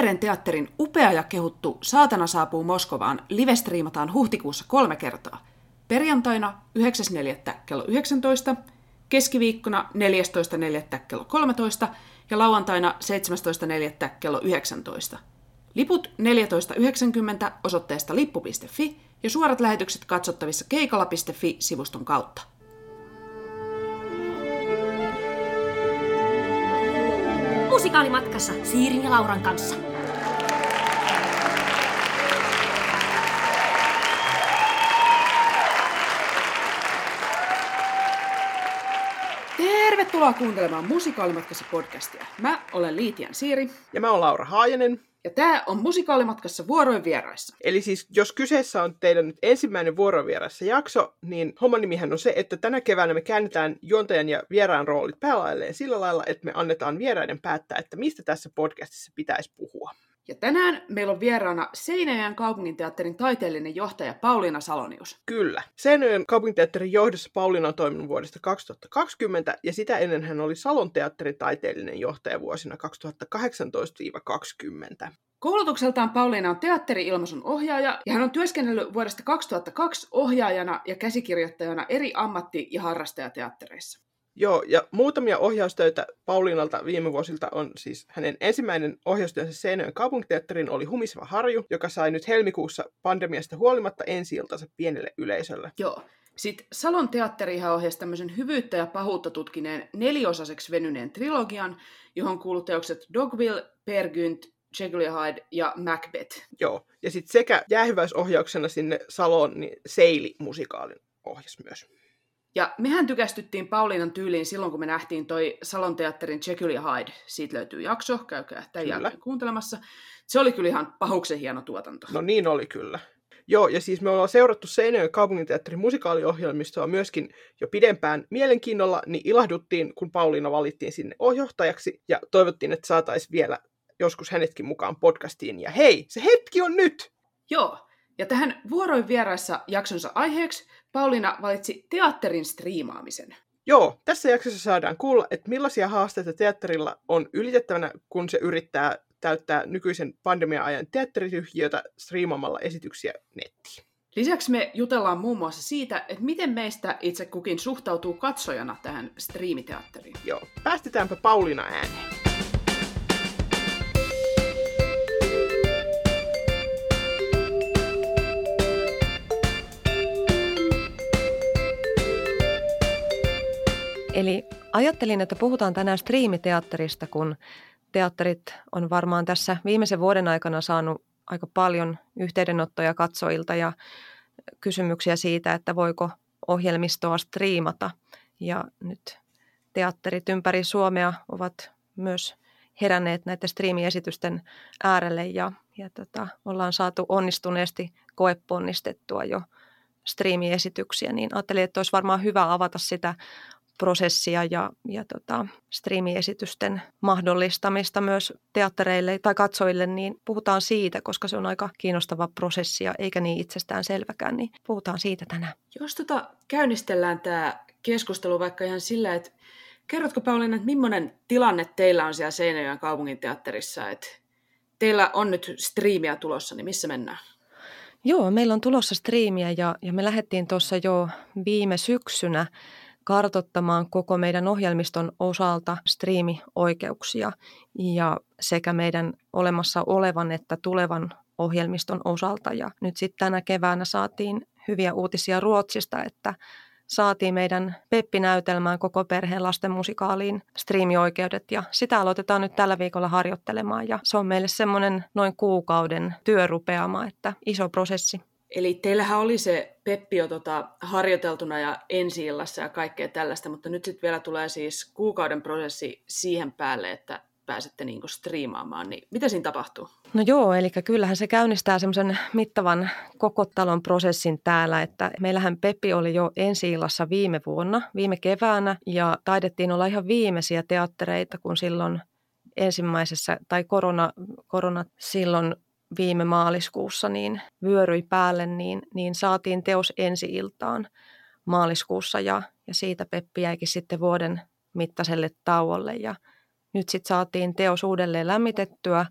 Tampereen teatterin upea ja kehuttu Saatana saapuu Moskovaan livestriimataan huhtikuussa kolme kertaa. Perjantaina 9.4. kello 19, keskiviikkona 14.4. kello 13 ja lauantaina 17.4. kello 19. Liput 14.90 osoitteesta lippu.fi ja suorat lähetykset katsottavissa keikala.fi-sivuston kautta. Musikaalimatkassa Siirin ja Lauran kanssa. Tervetuloa kuuntelemaan Musikaalimatkassa podcastia. Mä olen Liitian Siiri. Ja mä oon Laura Haajanen. Ja tämä on Musikaalimatkassa vuoroin vieraissa. Eli siis jos kyseessä on teidän nyt ensimmäinen vuorovieraissa jakso, niin homman nimihän on se, että tänä keväänä me käännetään juontajan ja vieraan roolit päälailleen sillä lailla, että me annetaan vieraiden päättää, että mistä tässä podcastissa pitäisi puhua. Ja tänään meillä on vieraana Seinäjän kaupunginteatterin taiteellinen johtaja Pauliina Salonius. Kyllä. Seinäjän kaupunginteatterin johdossa Pauliina on toiminut vuodesta 2020 ja sitä ennen hän oli Salon teatterin taiteellinen johtaja vuosina 2018-2020. Koulutukseltaan Pauliina on teatteri-ilmaisun ohjaaja ja hän on työskennellyt vuodesta 2002 ohjaajana ja käsikirjoittajana eri ammatti- ja harrastajateattereissa. Joo, ja muutamia ohjaustöitä Pauliinalta viime vuosilta on siis hänen ensimmäinen ohjaustyönsä Seinäjoen kaupunkiteatterin oli Humiseva Harju, joka sai nyt helmikuussa pandemiasta huolimatta ensi pienelle yleisölle. Joo. Sitten Salon teatterihan ohjasi tämmöisen hyvyyttä ja pahuutta tutkineen neliosaiseksi venyneen trilogian, johon kuuluu teokset Dogville, Per Gynt, Jekyll ja Hyde ja Macbeth. Joo, ja sitten sekä jäähyväisohjauksena sinne Salon niin Seili-musikaalin ohjas myös. Ja mehän tykästyttiin Pauliinan tyyliin silloin, kun me nähtiin toi Salon teatterin Jekyll ja Hyde. Siitä löytyy jakso, käykää tämän kyllä. jälkeen kuuntelemassa. Se oli kyllä ihan pahuksen hieno tuotanto. No niin oli kyllä. Joo, ja siis me ollaan seurattu Seinäjoen kaupunginteatterin musikaaliohjelmistoa myöskin jo pidempään mielenkiinnolla, niin ilahduttiin, kun Pauliina valittiin sinne ohjohtajaksi, ja toivottiin, että saataisiin vielä joskus hänetkin mukaan podcastiin. Ja hei, se hetki on nyt! Joo, ja tähän vuoroin vieraissa jaksonsa aiheeksi Pauliina valitsi teatterin striimaamisen. Joo, tässä jaksossa saadaan kuulla, että millaisia haasteita teatterilla on ylitettävänä, kun se yrittää täyttää nykyisen pandemia-ajan teatterityhjiötä striimaamalla esityksiä nettiin. Lisäksi me jutellaan muun muassa siitä, että miten meistä itse kukin suhtautuu katsojana tähän striimiteatteriin. Joo, päästetäänpä Pauliina ääneen. Eli ajattelin, että puhutaan tänään striimiteatterista, kun teatterit on varmaan tässä viimeisen vuoden aikana saanut aika paljon yhteydenottoja katsojilta ja kysymyksiä siitä, että voiko ohjelmistoa striimata. Ja nyt teatterit ympäri Suomea ovat myös heränneet näiden striimiesitysten äärelle ja, ja tota, ollaan saatu onnistuneesti koeponnistettua jo striimiesityksiä, niin ajattelin, että olisi varmaan hyvä avata sitä prosessia ja, ja tota, striimiesitysten mahdollistamista myös teattereille tai katsojille, niin puhutaan siitä, koska se on aika kiinnostava prosessi ja eikä niin itsestään selväkään, niin puhutaan siitä tänään. Jos tota, käynnistellään tämä keskustelu vaikka ihan sillä, että kerrotko Pauliina, että millainen tilanne teillä on siellä Seinäjoen kaupunginteatterissa, että teillä on nyt striimiä tulossa, niin missä mennään? Joo, meillä on tulossa striimiä ja, ja me lähdettiin tuossa jo viime syksynä kartottamaan koko meidän ohjelmiston osalta striimioikeuksia ja sekä meidän olemassa olevan että tulevan ohjelmiston osalta. Ja nyt sitten tänä keväänä saatiin hyviä uutisia Ruotsista, että saatiin meidän Peppi-näytelmään koko perheen lasten musikaaliin striimioikeudet ja sitä aloitetaan nyt tällä viikolla harjoittelemaan ja se on meille semmoinen noin kuukauden työrupeama, että iso prosessi. Eli teillähän oli se Peppi jo tota, harjoiteltuna ja ensi ja kaikkea tällaista, mutta nyt sitten vielä tulee siis kuukauden prosessi siihen päälle, että pääsette niinku striimaamaan, niin mitä siinä tapahtuu? No joo, eli kyllähän se käynnistää semmoisen mittavan koko talon prosessin täällä, että meillähän Peppi oli jo ensi viime vuonna, viime keväänä, ja taidettiin olla ihan viimeisiä teattereita, kun silloin ensimmäisessä, tai korona, korona silloin viime maaliskuussa niin vyöryi päälle, niin, niin saatiin teos ensi iltaan maaliskuussa ja, ja siitä Peppi jäikin sitten vuoden mittaiselle tauolle. Ja nyt sitten saatiin teos uudelleen lämmitettyä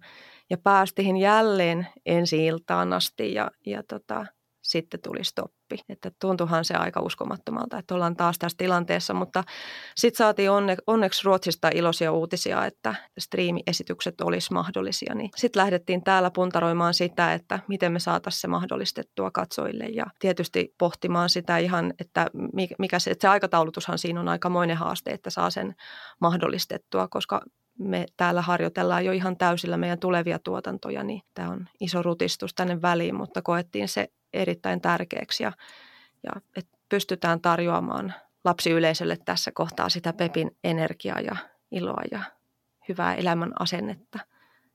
ja päästiin jälleen ensi iltaan asti ja, ja tota, sitten tuli stoppi. Että tuntuhan se aika uskomattomalta, että ollaan taas tässä tilanteessa, mutta sitten saatiin onne, onneksi Ruotsista iloisia uutisia, että striimiesitykset olisi mahdollisia. Niin sitten lähdettiin täällä puntaroimaan sitä, että miten me saataisiin se mahdollistettua katsojille ja tietysti pohtimaan sitä ihan, että mikä se, että se aikataulutushan siinä on aikamoinen haaste, että saa sen mahdollistettua, koska me täällä harjoitellaan jo ihan täysillä meidän tulevia tuotantoja, niin tämä on iso rutistus tänne väliin, mutta koettiin se erittäin tärkeäksi ja, ja että pystytään tarjoamaan lapsiyleisölle tässä kohtaa sitä Pepin energiaa ja iloa ja hyvää elämän asennetta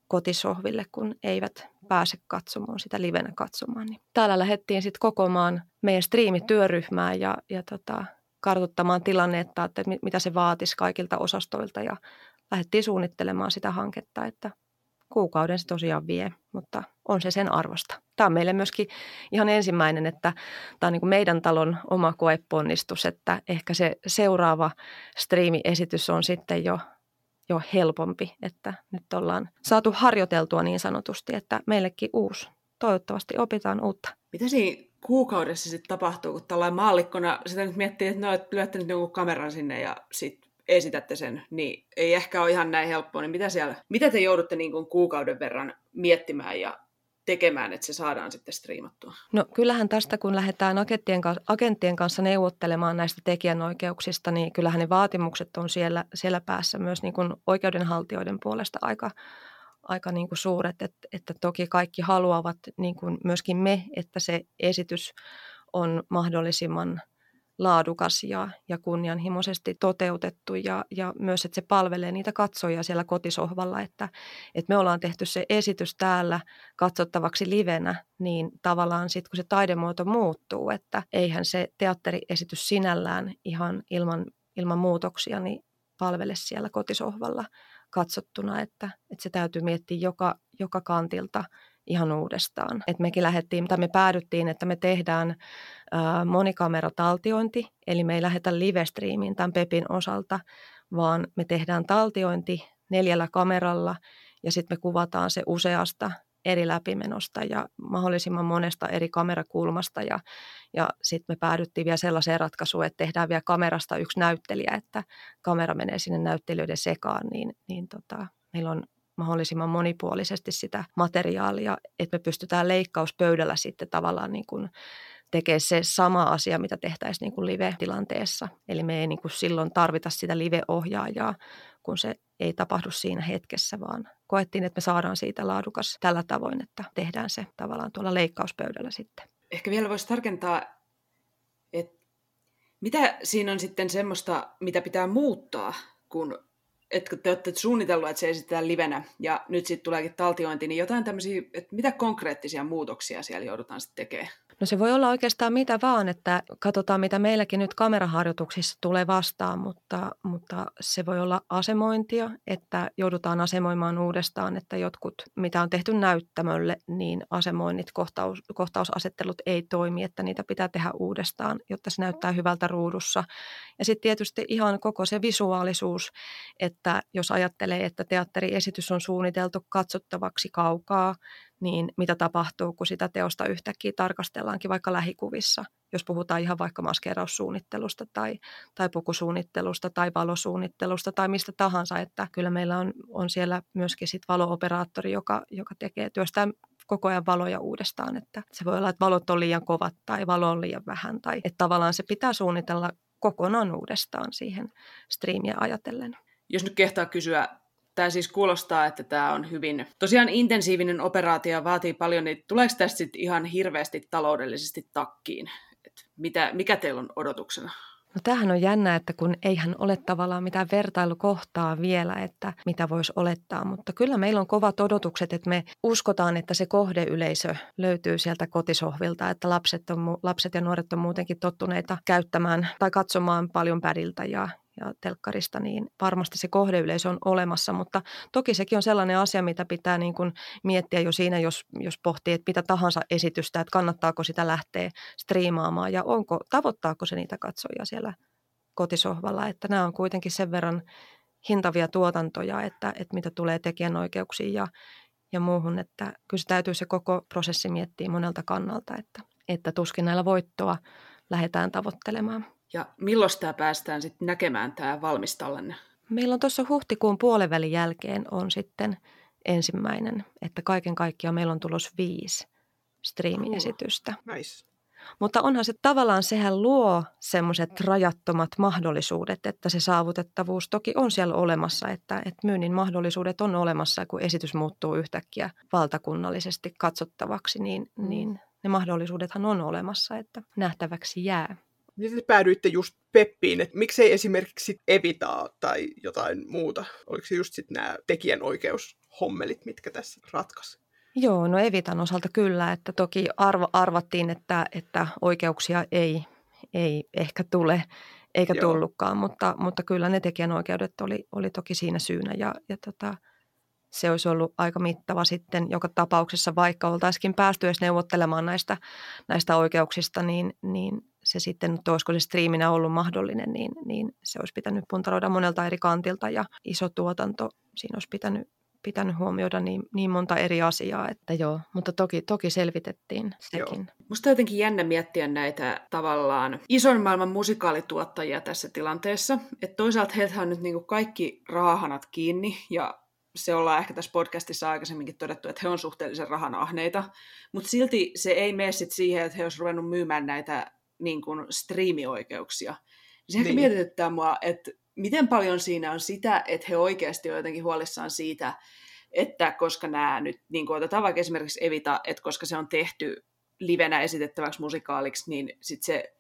kotisohville, kun eivät pääse katsomaan sitä livenä katsomaan. Niin täällä lähdettiin sitten kokomaan meidän striimityöryhmää ja, ja tota, kartuttamaan tilannetta, että mitä se vaatisi kaikilta osastoilta ja lähdettiin suunnittelemaan sitä hanketta, että kuukauden se tosiaan vie, mutta on se sen arvosta. Tämä on meille myöskin ihan ensimmäinen, että tämä on niin meidän talon oma koeponnistus, että ehkä se seuraava striimiesitys on sitten jo, jo helpompi, että nyt ollaan saatu harjoiteltua niin sanotusti, että meillekin uusi. Toivottavasti opitaan uutta. Mitä siinä kuukaudessa sitten tapahtuu, kun tällainen maallikkona sitä nyt miettii, että no, et lyötte nyt jonkun kameran sinne ja sitten esitätte sen, niin ei ehkä ole ihan näin helppoa, niin mitä, siellä, mitä te joudutte niin kuin kuukauden verran miettimään ja tekemään, että se saadaan sitten striimattua? No kyllähän tästä, kun lähdetään agenttien kanssa, agenttien kanssa neuvottelemaan näistä tekijänoikeuksista, niin kyllähän ne vaatimukset on siellä, siellä päässä myös niin kuin oikeudenhaltijoiden puolesta aika, aika niin kuin suuret, että, että toki kaikki haluavat, niin kuin myöskin me, että se esitys on mahdollisimman – laadukas ja, ja kunnianhimoisesti toteutettu ja, ja myös, että se palvelee niitä katsojia siellä kotisohvalla, että, että me ollaan tehty se esitys täällä katsottavaksi livenä, niin tavallaan sitten kun se taidemuoto muuttuu, että eihän se teatteriesitys sinällään ihan ilman, ilman muutoksia niin palvele siellä kotisohvalla katsottuna, että, että se täytyy miettiä joka, joka kantilta – ihan uudestaan. Et mekin lähdettiin, tai me päädyttiin, että me tehdään äh, monikamerataltiointi, eli me ei lähdetä live-striimiin tämän PEPin osalta, vaan me tehdään taltiointi neljällä kameralla ja sitten me kuvataan se useasta eri läpimenosta ja mahdollisimman monesta eri kamerakulmasta. Ja, ja sitten me päädyttiin vielä sellaiseen ratkaisuun, että tehdään vielä kamerasta yksi näyttelijä, että kamera menee sinne näyttelijöiden sekaan, niin, niin tota, meillä on mahdollisimman monipuolisesti sitä materiaalia, että me pystytään leikkauspöydällä sitten tavallaan niin kuin tekee se sama asia, mitä tehtäisiin niin kuin live-tilanteessa. Eli me ei niin kuin silloin tarvita sitä live-ohjaajaa, kun se ei tapahdu siinä hetkessä, vaan koettiin, että me saadaan siitä laadukas tällä tavoin, että tehdään se tavallaan tuolla leikkauspöydällä sitten. Ehkä vielä voisi tarkentaa, että mitä siinä on sitten semmoista, mitä pitää muuttaa, kun että kun te olette suunnitellut, että se esitetään livenä ja nyt sitten tuleekin taltiointi, niin jotain tämmöisiä, että mitä konkreettisia muutoksia siellä joudutaan sitten tekemään? No se voi olla oikeastaan mitä vaan, että katsotaan mitä meilläkin nyt kameraharjoituksissa tulee vastaan, mutta, mutta se voi olla asemointia, että joudutaan asemoimaan uudestaan, että jotkut, mitä on tehty näyttämölle, niin asemoinnit, kohtaus, kohtausasettelut ei toimi, että niitä pitää tehdä uudestaan, jotta se näyttää hyvältä ruudussa. Ja sitten tietysti ihan koko se visuaalisuus, että jos ajattelee, että teatteriesitys on suunniteltu katsottavaksi kaukaa, niin mitä tapahtuu, kun sitä teosta yhtäkkiä tarkastellaankin vaikka lähikuvissa, jos puhutaan ihan vaikka maskeeraussuunnittelusta tai, tai pukusuunnittelusta tai valosuunnittelusta tai mistä tahansa, että kyllä meillä on, on siellä myöskin sit valooperaattori, joka, joka tekee työstään koko ajan valoja uudestaan, että se voi olla, että valot on liian kovat tai valo on liian vähän tai että tavallaan se pitää suunnitella kokonaan uudestaan siihen striimiä ajatellen. Jos nyt kehtaa kysyä Tämä siis kuulostaa, että tämä on hyvin tosiaan intensiivinen operaatio, vaatii paljon, niin tuleeko tästä sitten ihan hirveästi taloudellisesti takkiin? Et mitä, mikä teillä on odotuksena? No tämähän on jännä, että kun eihän ole tavallaan mitään vertailukohtaa vielä, että mitä voisi olettaa, mutta kyllä meillä on kovat odotukset, että me uskotaan, että se kohdeyleisö löytyy sieltä kotisohvilta, että lapset, on, lapset ja nuoret on muutenkin tottuneita käyttämään tai katsomaan paljon pädiltä ja, ja telkkarista, niin varmasti se kohdeyleisö on olemassa, mutta toki sekin on sellainen asia, mitä pitää niin kuin miettiä jo siinä, jos, jos pohtii, että mitä tahansa esitystä, että kannattaako sitä lähteä striimaamaan ja onko, tavoittaako se niitä katsojia siellä kotisohvalla, että nämä on kuitenkin sen verran hintavia tuotantoja, että, että mitä tulee tekijänoikeuksiin ja, ja muuhun, että kyllä se täytyy se koko prosessi miettiä monelta kannalta, että, että tuskin näillä voittoa lähdetään tavoittelemaan. Ja milloin tämä päästään sitten näkemään tämä valmistallenne? Meillä on tuossa huhtikuun puolivälin jälkeen on sitten ensimmäinen, että kaiken kaikkiaan meillä on tulos viisi striimiesitystä. Nice. Mutta onhan se tavallaan, sehän luo semmoiset rajattomat mahdollisuudet, että se saavutettavuus toki on siellä olemassa, että, että myynnin mahdollisuudet on olemassa, kun esitys muuttuu yhtäkkiä valtakunnallisesti katsottavaksi, niin, mm. niin ne mahdollisuudethan on olemassa, että nähtäväksi jää. Miten te päädyitte just Peppiin, että miksei esimerkiksi Evitaa tai jotain muuta? Oliko se just sitten nämä tekijänoikeushommelit, mitkä tässä ratkaisi? Joo, no Evitan osalta kyllä, että toki arvo, arvattiin, että, että oikeuksia ei, ei ehkä tule eikä Joo. tullutkaan, mutta, mutta kyllä ne tekijänoikeudet oli, oli toki siinä syynä ja, ja tota, se olisi ollut aika mittava sitten joka tapauksessa, vaikka oltaisikin päästy edes neuvottelemaan näistä, näistä oikeuksista, niin, niin se sitten, että olisiko se striiminä ollut mahdollinen, niin, niin se olisi pitänyt puntaroida monelta eri kantilta ja iso tuotanto, siinä olisi pitänyt pitänyt huomioida niin, niin monta eri asiaa, että joo, mutta toki, toki selvitettiin sekin. Joo. Musta on jotenkin jännä miettiä näitä tavallaan ison maailman musikaalituottajia tässä tilanteessa, että toisaalta heiltä on nyt niinku kaikki rahahanat kiinni ja se ollaan ehkä tässä podcastissa aikaisemminkin todettu, että he on suhteellisen rahanahneita, mutta silti se ei mene sit siihen, että he olisivat ruvennut myymään näitä niin kuin striimioikeuksia. Se ehkä niin. mietityttää mua, että miten paljon siinä on sitä, että he oikeasti on jotenkin huolissaan siitä, että koska nämä nyt, niin kuin otetaan vaikka esimerkiksi Evita, että koska se on tehty livenä esitettäväksi musikaaliksi, niin sitten se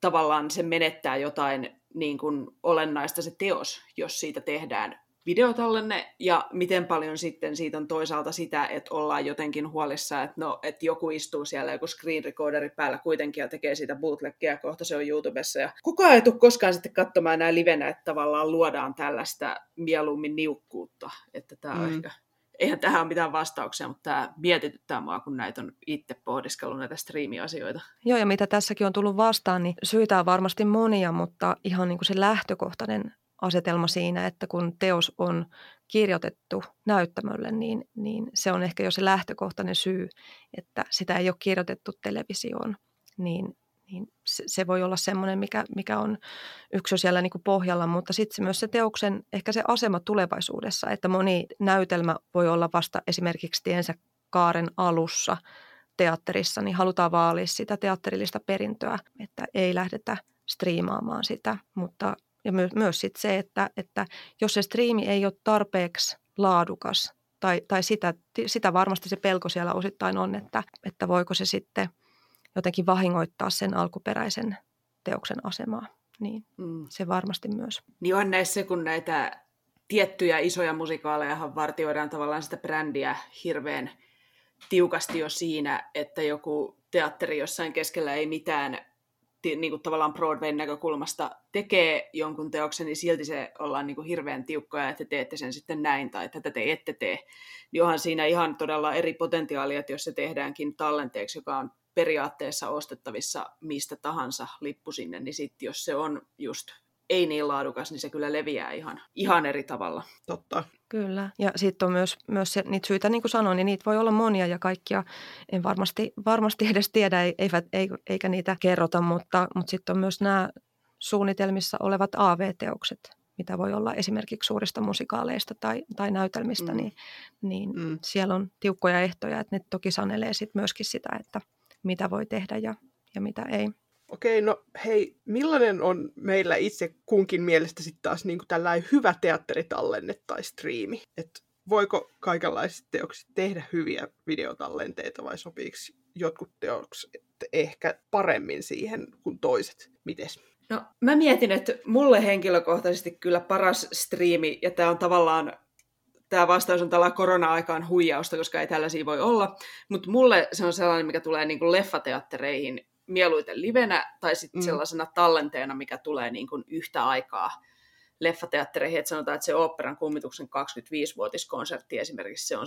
tavallaan se menettää jotain niin kuin olennaista se teos, jos siitä tehdään videotallenne ja miten paljon sitten siitä on toisaalta sitä, että ollaan jotenkin huolissa, että, no, että joku istuu siellä joku screen recorderi päällä kuitenkin ja tekee siitä bootlegia, kohta se on YouTubessa ja kukaan ei tule koskaan sitten katsomaan nämä livenä, että tavallaan luodaan tällaista mieluummin niukkuutta, että tämä on mm. ehkä eihän tähän ole mitään vastauksia, mutta tämä mietityttää mua, kun näitä on itse pohdiskellut näitä striimiasioita. Joo, ja mitä tässäkin on tullut vastaan, niin syitä on varmasti monia, mutta ihan niin kuin se lähtökohtainen asetelma siinä, että kun teos on kirjoitettu näyttämölle, niin, niin se on ehkä jo se lähtökohtainen syy, että sitä ei ole kirjoitettu televisioon. Niin, niin se, se voi olla semmoinen, mikä, mikä on yksi siellä niin kuin pohjalla, mutta sitten myös se teoksen, ehkä se asema tulevaisuudessa, että moni näytelmä voi olla vasta esimerkiksi tiensä kaaren alussa teatterissa, niin halutaan vaalia sitä teatterillista perintöä, että ei lähdetä striimaamaan sitä, mutta ja my, myös sit se, että, että jos se striimi ei ole tarpeeksi laadukas, tai, tai sitä, sitä varmasti se pelko siellä osittain on, että, että voiko se sitten jotenkin vahingoittaa sen alkuperäisen teoksen asemaa. Niin mm. se varmasti myös. Niin on näissä, kun näitä tiettyjä isoja musikaaleja vartioidaan tavallaan sitä brändiä hirveän tiukasti jo siinä, että joku teatteri jossain keskellä ei mitään niin kuin tavallaan Broadwayn näkökulmasta tekee jonkun teoksen, niin silti se ollaan niin kuin hirveän tiukkoja, että te teette sen sitten näin tai tätä te ette tee. Niin onhan siinä ihan todella eri potentiaalia, että jos se tehdäänkin tallenteeksi, joka on periaatteessa ostettavissa mistä tahansa lippu sinne, niin sitten jos se on just ei niin laadukas, niin se kyllä leviää ihan, ihan eri tavalla. Totta. Kyllä. Ja sitten on myös, myös se, niitä syitä, niin kuin sanoin, niin niitä voi olla monia ja kaikkia en varmasti, varmasti edes tiedä, eivät, eikä niitä kerrota, mutta, mutta sitten on myös nämä suunnitelmissa olevat AV-teokset, mitä voi olla esimerkiksi suurista musikaaleista tai, tai näytelmistä, mm. niin, niin mm. siellä on tiukkoja ehtoja, että ne toki sanelee sit myöskin sitä, että mitä voi tehdä ja, ja mitä ei. Okei, no hei, millainen on meillä itse kunkin mielestä sitten taas niin tällainen hyvä teatteritallenne tai striimi? Että voiko kaikenlaiset teokset tehdä hyviä videotallenteita vai sopiiko jotkut teokset ehkä paremmin siihen kuin toiset? Mites? No mä mietin, että mulle henkilökohtaisesti kyllä paras striimi, ja tämä on tavallaan tämä vastaus on tällä korona-aikaan huijausta, koska ei tällaisia voi olla, mutta mulle se on sellainen, mikä tulee niin kuin leffateattereihin mieluiten livenä tai sitten mm. sellaisena tallenteena, mikä tulee niin kuin yhtä aikaa leffateattereihin, että sanotaan, että se oopperan kummituksen 25-vuotiskonsertti esimerkiksi, se on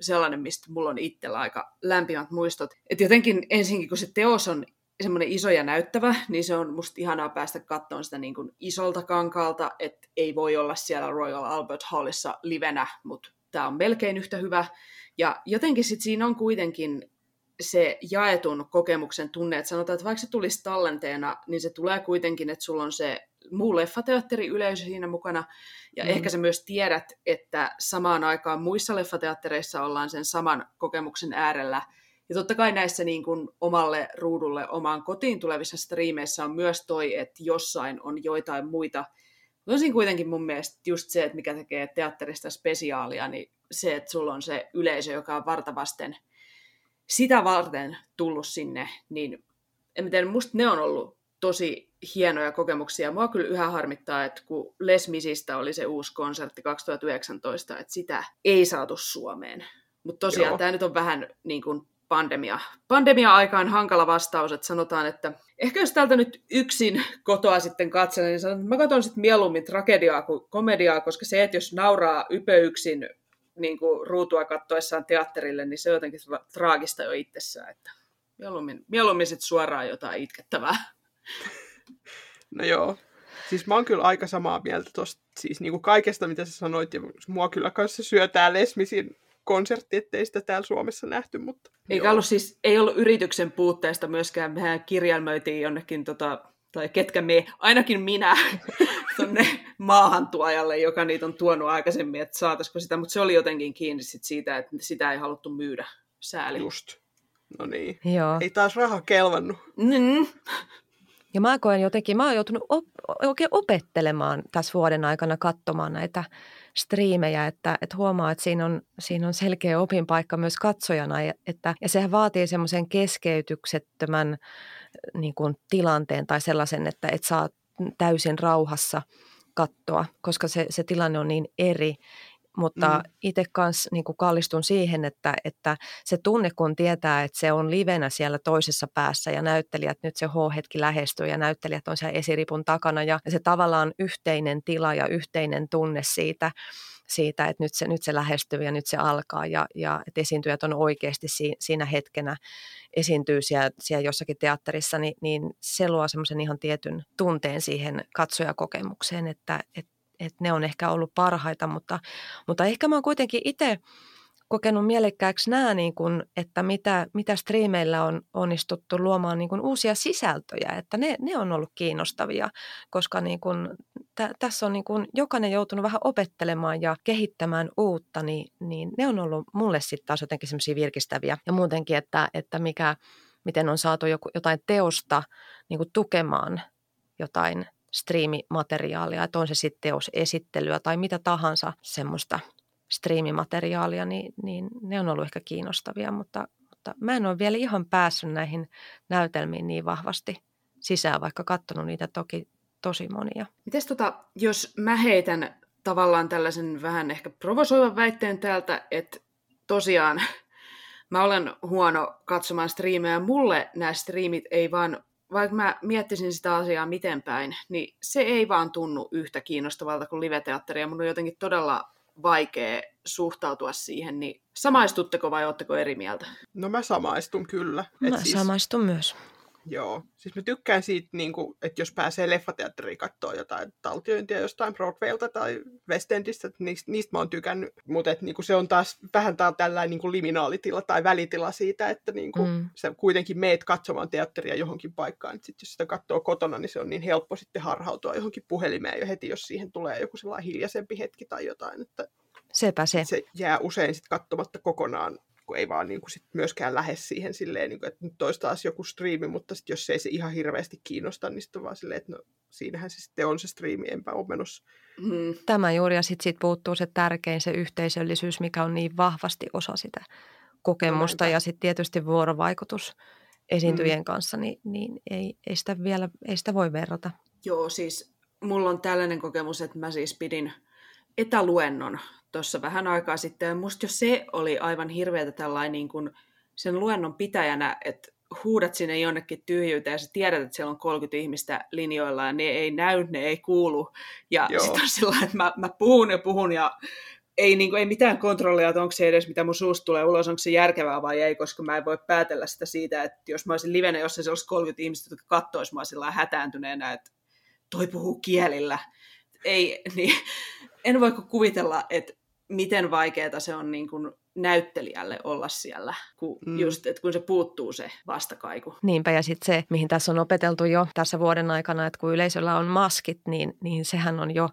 sellainen, mistä mulla on itsellä aika lämpimät muistot. Että jotenkin ensinkin, kun se teos on semmoinen iso ja näyttävä, niin se on musta ihanaa päästä katsomaan sitä niin kuin isolta kankaalta, että ei voi olla siellä Royal Albert Hallissa livenä, mutta tämä on melkein yhtä hyvä. Ja jotenkin sit siinä on kuitenkin se jaetun kokemuksen tunne, että sanotaan, että vaikka se tulisi tallenteena, niin se tulee kuitenkin, että sulla on se muu leffateatteriyleisö siinä mukana, ja mm. ehkä sä myös tiedät, että samaan aikaan muissa leffateattereissa ollaan sen saman kokemuksen äärellä, ja totta kai näissä niin kuin omalle ruudulle, omaan kotiin tulevissa striimeissä on myös toi, että jossain on joitain muita. Tosin kuitenkin mun mielestä just se, että mikä tekee teatterista spesiaalia, niin se, että sulla on se yleisö, joka on vartavasten sitä varten tullut sinne, niin en tiedä, musta ne on ollut tosi hienoja kokemuksia. Mua kyllä yhä harmittaa, että kun Les Misistä oli se uusi konsertti 2019, että sitä ei saatu Suomeen. Mutta tosiaan tämä nyt on vähän niin kuin pandemia. Pandemia-aikaan hankala vastaus, että sanotaan, että ehkä jos täältä nyt yksin kotoa sitten katselen, niin sanon, että mä katson sitten mieluummin tragediaa kuin komediaa, koska se, että jos nauraa yksin niin kuin ruutua kattoessaan teatterille, niin se on jotenkin tra- traagista jo itsessään, että mieluummin, mieluummin sitten suoraan jotain itkettävää. No joo. Siis mä oon kyllä aika samaa mieltä tosta, siis niin kuin kaikesta, mitä sä sanoit, ja mua kyllä kanssa syötää Lesmisin konsertti, ettei sitä täällä Suomessa nähty, mutta... Eikä ollut siis, ei ollut yrityksen puutteesta myöskään, mehän kirjelmöitiin jonnekin, tota, tai ketkä me, ainakin minä, tuonne maahantuojalle, joka niitä on tuonut aikaisemmin, että saataisiko sitä, mutta se oli jotenkin kiinni sit siitä, että sitä ei haluttu myydä. Sääli. Just. No niin. Joo. Ei taas raha kelvannut. Mm. Ja mä koen jotenkin, mä oon joutunut op, oikein opettelemaan tässä vuoden aikana katsomaan näitä striimejä, että, että huomaa, että siinä on, siinä on selkeä opinpaikka myös katsojana, että, ja sehän vaatii semmoisen keskeytyksettömän niin kuin, tilanteen tai sellaisen, että et saa täysin rauhassa katsoa, koska se, se tilanne on niin eri. Mutta mm. itse kanssa niin kallistun siihen, että, että se tunne, kun tietää, että se on livenä siellä toisessa päässä ja näyttelijät, nyt se H-hetki lähestyy ja näyttelijät on siellä esiripun takana ja se tavallaan yhteinen tila ja yhteinen tunne siitä, siitä, että nyt se, nyt se lähestyy ja nyt se alkaa ja, ja että esiintyjät on oikeasti si, siinä hetkenä esiintyy siellä, siellä jossakin teatterissa, niin, niin se luo semmoisen ihan tietyn tunteen siihen katsojakokemukseen, että, että, että ne on ehkä ollut parhaita, mutta, mutta ehkä mä oon kuitenkin itse kokenut mielekkääksi nämä, niin kuin, että mitä, mitä striimeillä on onnistuttu luomaan niin kuin uusia sisältöjä, että ne, ne on ollut kiinnostavia, koska niin kuin, tä, tässä on niin kuin jokainen joutunut vähän opettelemaan ja kehittämään uutta, niin, niin ne on ollut mulle sitten taas jotenkin semmoisia virkistäviä. Ja muutenkin, että, että mikä, miten on saatu joku, jotain teosta niin kuin tukemaan jotain striimimateriaalia, että on se sitten teosesittelyä tai mitä tahansa semmoista – striimimateriaalia, niin, niin ne on ollut ehkä kiinnostavia, mutta, mutta mä en ole vielä ihan päässyt näihin näytelmiin niin vahvasti sisään, vaikka katsonut niitä toki tosi monia. Mites tota, jos mä heitän tavallaan tällaisen vähän ehkä provosoivan väitteen täältä, että tosiaan mä olen huono katsomaan striimejä. Mulle nämä striimit ei vaan, vaikka mä miettisin sitä asiaa miten päin, niin se ei vaan tunnu yhtä kiinnostavalta kuin live-teatteri. Ja mun on jotenkin todella vaikea suhtautua siihen, niin samaistutteko vai oletteko eri mieltä? No mä samaistun kyllä. Mä siis, samaistun myös. Joo, siis mä tykkään siitä, niin kuin, että jos pääsee leffateatteriin katsoa jotain taltiointia jostain Broadwaylta tai West Endistä, niistä, niistä mä oon tykännyt, mutta että, niin kuin se on taas vähän tää tällainen niin kuin liminaalitila tai välitila siitä, että niin kuin, mm. sä kuitenkin meet katsomaan teatteria johonkin paikkaan, että sit jos sitä katsoo kotona, niin se on niin helppo sitten harhautua johonkin puhelimeen jo heti, jos siihen tulee joku sellainen hiljaisempi hetki tai jotain, että Sepä se. Se jää usein sitten katsomatta kokonaan kun ei vaan niin kuin sit myöskään lähde siihen silleen, niin kuin, että nyt olisi taas joku striimi, mutta sit jos ei se ihan hirveästi kiinnosta, niin sitten vaan silleen, että no siinähän se sitten on se striimi, enpä ole menossa. Mm. Tämä juuri, ja sitten sit puuttuu se tärkein, se yhteisöllisyys, mikä on niin vahvasti osa sitä kokemusta, no, ja sitten tietysti vuorovaikutus esiintyjien mm. kanssa, niin, niin ei, ei, sitä vielä, ei sitä voi verrata. Joo, siis mulla on tällainen kokemus, että mä siis pidin etäluennon tuossa vähän aikaa sitten. Ja musta jo se oli aivan hirveätä tällainen niin kuin sen luennon pitäjänä, että huudat sinne jonnekin tyhjyyteen ja sä tiedät, että siellä on 30 ihmistä linjoilla ja ne ei näy, ne ei kuulu. Ja sitten on sillä että mä, mä puhun ja puhun ja ei, niin kuin, ei mitään kontrollia, että onko se edes mitä mun suusta tulee ulos, onko se järkevää vai ei, koska mä en voi päätellä sitä siitä, että jos mä olisin livenä, jos se olisi 30 ihmistä, jotka kattoisi mua sillä hätääntyneenä, että toi puhuu kielillä. Ei, niin, en voi kuvitella, että miten vaikeaa se on niin kuin näyttelijälle olla siellä, kun, mm. just, että kun se puuttuu se vastakaiku. Niinpä, ja sitten se, mihin tässä on opeteltu jo tässä vuoden aikana, että kun yleisöllä on maskit, niin, niin sehän on jo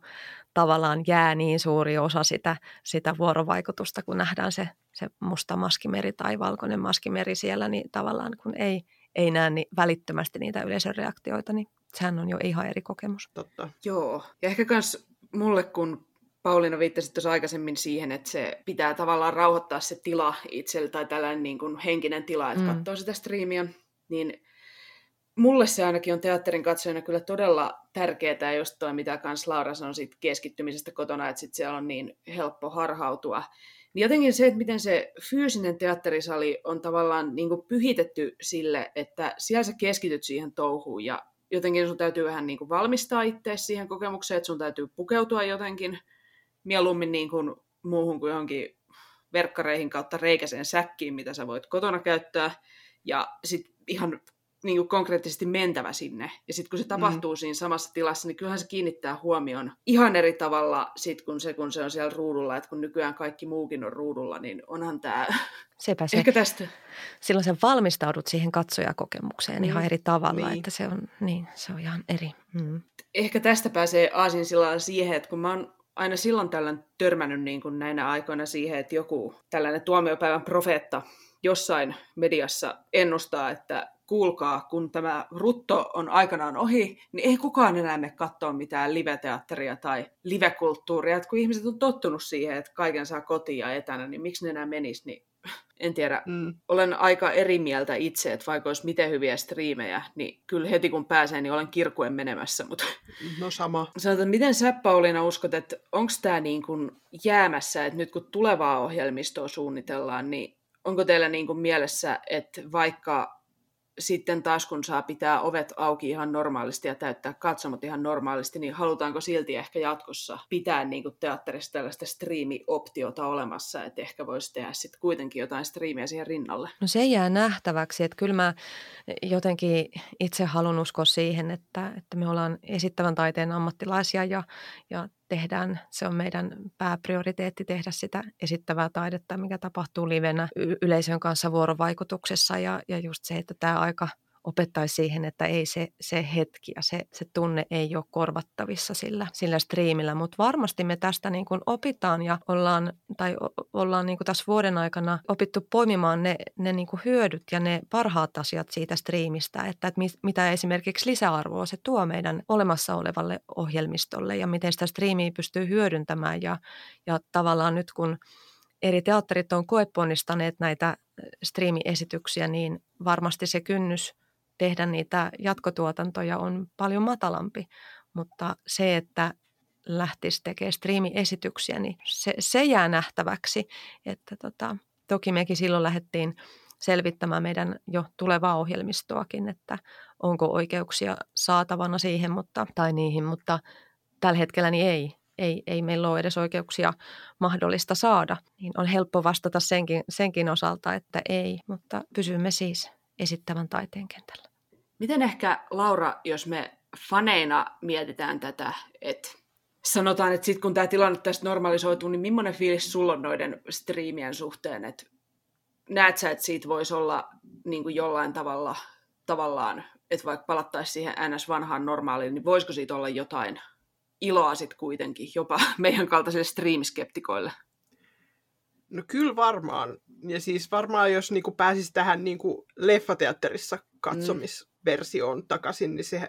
tavallaan jää niin suuri osa sitä, sitä vuorovaikutusta, kun nähdään se, se musta maskimeri tai valkoinen maskimeri siellä, niin tavallaan kun ei, ei näe niin välittömästi niitä yleisön reaktioita, niin sehän on jo ihan eri kokemus. Totta. Joo, ja ehkä myös mulle, kun Pauliina viittasi tuossa aikaisemmin siihen, että se pitää tavallaan rauhoittaa se tila itsellä tai tällainen niin kuin henkinen tila, että mm. katsoo sitä striimiä, niin mulle se ainakin on teatterin katsojana kyllä todella tärkeää, ja just toi, mitä kans Laura sanoi siitä keskittymisestä kotona, että sit siellä on niin helppo harhautua. Niin jotenkin se, että miten se fyysinen teatterisali on tavallaan niin kuin pyhitetty sille, että siellä sä keskityt siihen touhuun, ja jotenkin sun täytyy vähän niin kuin valmistaa itse siihen kokemukseen, että sun täytyy pukeutua jotenkin mieluummin niin kuin muuhun kuin johonkin verkkareihin kautta reikäiseen säkkiin, mitä sä voit kotona käyttää, ja sitten ihan niin kuin konkreettisesti mentävä sinne. Ja sitten kun se tapahtuu mm. siinä samassa tilassa, niin kyllähän se kiinnittää huomion ihan eri tavalla sit kun se, kun se on siellä ruudulla. Että kun nykyään kaikki muukin on ruudulla, niin onhan tämä Sepä se. ehkä tästä. Silloin sä valmistaudut siihen katsojakokemukseen mm. ihan eri tavalla, niin. että se on, niin, se on ihan eri. Mm. Ehkä tästä pääsee aasin siihen, että kun mä oon aina silloin tällöin törmännyt niin kuin näinä aikoina siihen, että joku tällainen tuomiopäivän profeetta jossain mediassa ennustaa, että kuulkaa, kun tämä rutto on aikanaan ohi, niin ei kukaan enää mene katsoa mitään live-teatteria tai live-kulttuuria. Et kun ihmiset on tottunut siihen, että kaiken saa kotiin ja etänä, niin miksi ne enää menisi, niin en tiedä. Mm. Olen aika eri mieltä itse, että vaikka olisi miten hyviä striimejä, niin kyllä heti kun pääsee, niin olen kirkuen menemässä. Mutta no sama. Sanotaan, miten sä Pauliina uskot, että onko tämä niin kuin jäämässä, että nyt kun tulevaa ohjelmistoa suunnitellaan, niin onko teillä niin kuin mielessä, että vaikka sitten taas kun saa pitää ovet auki ihan normaalisti ja täyttää katsomot ihan normaalisti, niin halutaanko silti ehkä jatkossa pitää niin kuin teatterissa tällaista striimi-optiota olemassa, että ehkä voisi tehdä sitten kuitenkin jotain striimiä siihen rinnalle? No se jää nähtäväksi, että kyllä mä jotenkin itse haluan uskoa siihen, että, että me ollaan esittävän taiteen ammattilaisia ja, ja tehdään, se on meidän pääprioriteetti tehdä sitä esittävää taidetta, mikä tapahtuu livenä yleisön kanssa vuorovaikutuksessa ja, ja just se, että tämä aika – opettaisi siihen, että ei se, se hetki ja se, se tunne ei ole korvattavissa sillä, sillä striimillä. Mutta varmasti me tästä niin kuin opitaan ja ollaan, tai ollaan niin kuin tässä vuoden aikana opittu poimimaan ne, ne niin kuin hyödyt ja ne parhaat asiat siitä striimistä, että, että mitä esimerkiksi lisäarvoa se tuo meidän olemassa olevalle ohjelmistolle ja miten sitä striimiä pystyy hyödyntämään ja, ja tavallaan nyt kun eri teatterit on koeponnistaneet näitä striimiesityksiä, niin varmasti se kynnys tehdä niitä jatkotuotantoja on paljon matalampi, mutta se, että lähtisi tekemään striimiesityksiä, niin se, se jää nähtäväksi. Että tota, toki mekin silloin lähdettiin selvittämään meidän jo tulevaa ohjelmistoakin, että onko oikeuksia saatavana siihen mutta, tai niihin, mutta tällä hetkellä niin ei. Ei, ei meillä ole edes oikeuksia mahdollista saada. Niin on helppo vastata senkin, senkin osalta, että ei, mutta pysymme siis esittävän taiteen kentällä. Miten ehkä, Laura, jos me faneina mietitään tätä, että sanotaan, että sitten kun tämä tilanne tästä normalisoituu, niin millainen fiilis sulla on noiden striimien suhteen, että näet sä, että siitä voisi olla niin kuin jollain tavalla, tavallaan, että vaikka palattaisiin siihen ns. vanhaan normaaliin, niin voisiko siitä olla jotain iloa sitten kuitenkin, jopa meidän kaltaisille streamskeptikoille? No kyllä varmaan. Ja siis varmaan jos niinku pääsisi tähän niinku leffateatterissa katsomis, mm versioon takaisin, niin se,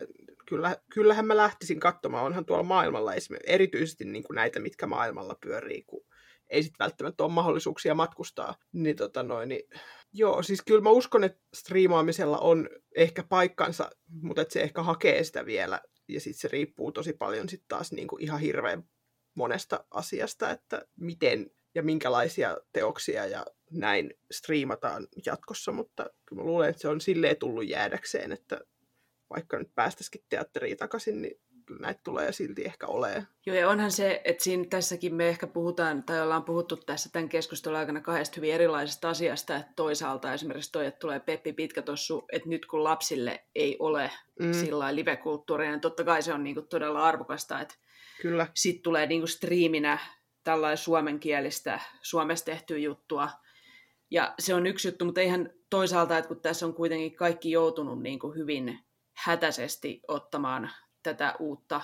kyllä, kyllähän mä lähtisin katsomaan. Onhan tuolla maailmalla erityisesti niin kuin näitä, mitkä maailmalla pyörii, kun ei sitten välttämättä ole mahdollisuuksia matkustaa. Niin, tota noin, niin, joo, siis kyllä mä uskon, että striimaamisella on ehkä paikkansa, mutta että se ehkä hakee sitä vielä. Ja sitten se riippuu tosi paljon sitten taas niin kuin ihan hirveän monesta asiasta, että miten ja minkälaisia teoksia ja näin striimataan jatkossa, mutta kyllä mä luulen, että se on silleen tullut jäädäkseen, että vaikka nyt päästäisikin teatteriin takaisin, niin kyllä näitä tulee silti ehkä olemaan. Joo, ja onhan se, että siinä tässäkin me ehkä puhutaan, tai ollaan puhuttu tässä tämän keskustelun aikana kahdesta hyvin erilaisesta asiasta, että toisaalta esimerkiksi toi, että tulee Peppi Pitkä tossu, että nyt kun lapsille ei ole mm. sillä live-kulttuuria, niin totta kai se on niinku todella arvokasta, että Kyllä. sitten tulee niinku striiminä tällainen suomenkielistä, Suomessa tehtyä juttua. Ja se on yksi juttu, mutta eihän toisaalta, että kun tässä on kuitenkin kaikki joutunut niin kuin hyvin hätäisesti ottamaan tätä uutta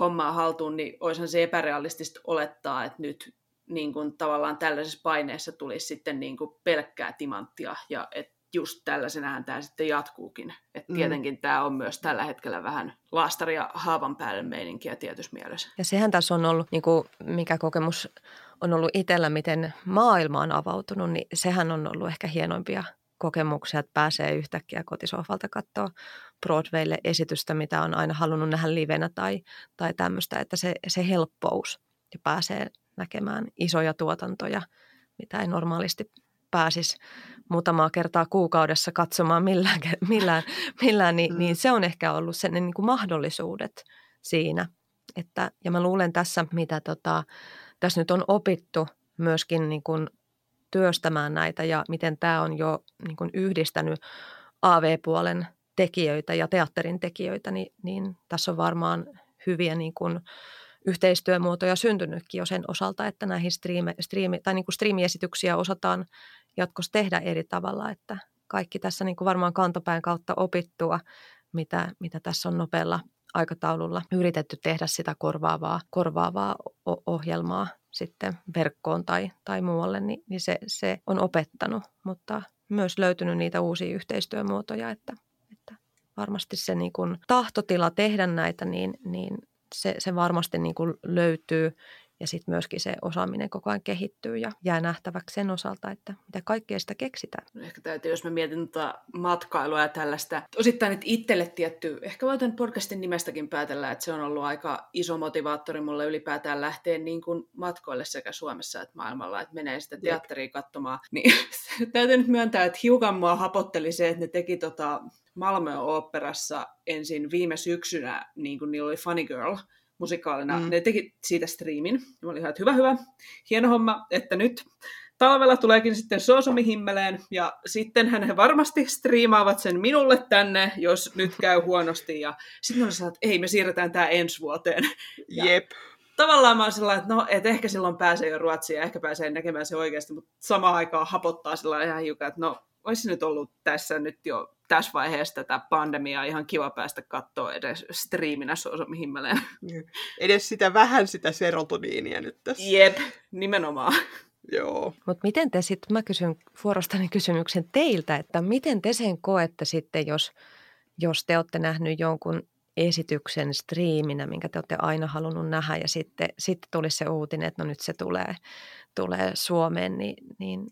hommaa haltuun, niin olisihan se epärealistista olettaa, että nyt niin kuin tavallaan tällaisessa paineessa tulisi sitten niin kuin pelkkää timanttia ja että just tällaisenähän tämä sitten jatkuukin. Et mm. tietenkin tämä on myös tällä hetkellä vähän laastari ja haavan päälle meininkiä tietyssä mielessä. Ja sehän tässä on ollut, niin kuin mikä kokemus on ollut itsellä, miten maailma on avautunut, niin sehän on ollut ehkä hienoimpia kokemuksia, että pääsee yhtäkkiä kotisohvalta katsoa Broadwaylle esitystä, mitä on aina halunnut nähdä livenä tai, tai tämmöistä, että se, se helppous ja pääsee näkemään isoja tuotantoja, mitä ei normaalisti pääsisi muutamaa kertaa kuukaudessa katsomaan millään, millään, millään niin, mm. niin se on ehkä ollut sen niin kuin mahdollisuudet siinä. Että, ja mä luulen tässä, mitä tota, tässä nyt on opittu myöskin niin kuin työstämään näitä ja miten tämä on jo niin kuin yhdistänyt AV-puolen tekijöitä ja teatterin tekijöitä, niin, niin tässä on varmaan hyviä niin kuin yhteistyömuotoja syntynytkin jo sen osalta, että näihin striimi, striimi, tai niin kuin striimiesityksiä osataan jatkossa tehdä eri tavalla, että kaikki tässä niin kuin varmaan kantapään kautta opittua, mitä, mitä tässä on nopealla aikataululla yritetty tehdä sitä korvaavaa, korvaavaa ohjelmaa sitten verkkoon tai, tai muualle, niin, niin se, se on opettanut, mutta myös löytynyt niitä uusia yhteistyömuotoja, että, että varmasti se niin kuin tahtotila tehdä näitä, niin, niin se, se varmasti niin kuin löytyy ja sitten myöskin se osaaminen koko ajan kehittyy ja jää nähtäväksi sen osalta, että mitä kaikkea sitä keksitään. No ehkä täytyy, jos mä mietin tuota matkailua ja tällaista, osittain että itselle tietty, ehkä voi tämän podcastin nimestäkin päätellä, että se on ollut aika iso motivaattori mulle ylipäätään lähteä niin kuin matkoille sekä Suomessa että maailmalla, että menee sitä teatteria katsomaan. Niin täytyy nyt myöntää, että hiukan mua hapotteli se, että ne teki tota Malmö Oopperassa ensin viime syksynä, niin kuin niillä oli Funny Girl, musikaalina. Mm. Ne teki siitä striimin. Mä olin ihan, että hyvä, hyvä. Hieno homma, että nyt talvella tuleekin sitten Soosomi himmeleen, ja sitten he varmasti striimaavat sen minulle tänne, jos nyt käy huonosti. Ja sitten mä sanoin, että ei, me siirretään tämä ensi vuoteen. Jep. Tavallaan mä oon sellainen, että no, et ehkä silloin pääsee jo Ruotsiin ja ehkä pääsee näkemään se oikeasti, mutta samaan aikaan hapottaa sillä ihan hiukan, että no, olisi nyt ollut tässä nyt jo tässä vaiheessa tätä pandemiaa ihan kiva päästä katsoa edes striiminä Soosomi himmeleen. Edes sitä vähän sitä serotoniinia nyt tässä. Jep, nimenomaan. Joo. Mutta miten te sitten, mä kysyn vuorostani kysymyksen teiltä, että miten te sen koette sitten, jos, jos te olette nähnyt jonkun esityksen striiminä, minkä te olette aina halunnut nähdä ja sitten, sitten tulisi se uutinen, että no nyt se tulee, tulee Suomeen, niin, niin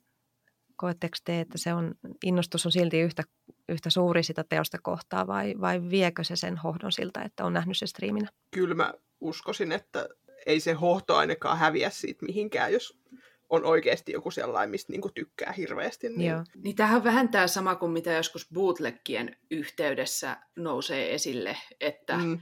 koetteko te, että se on, innostus on silti yhtä, yhtä suuri sitä teosta kohtaa vai, vai viekö se sen hohdon siltä, että on nähnyt se striiminä? Kyllä mä uskoisin, että ei se hohto ainakaan häviä siitä mihinkään, jos on oikeasti joku sellainen, mistä niinku tykkää hirveästi. Niin... Joo. niin tähän vähentää sama kuin mitä joskus bootleggien yhteydessä nousee esille, että mm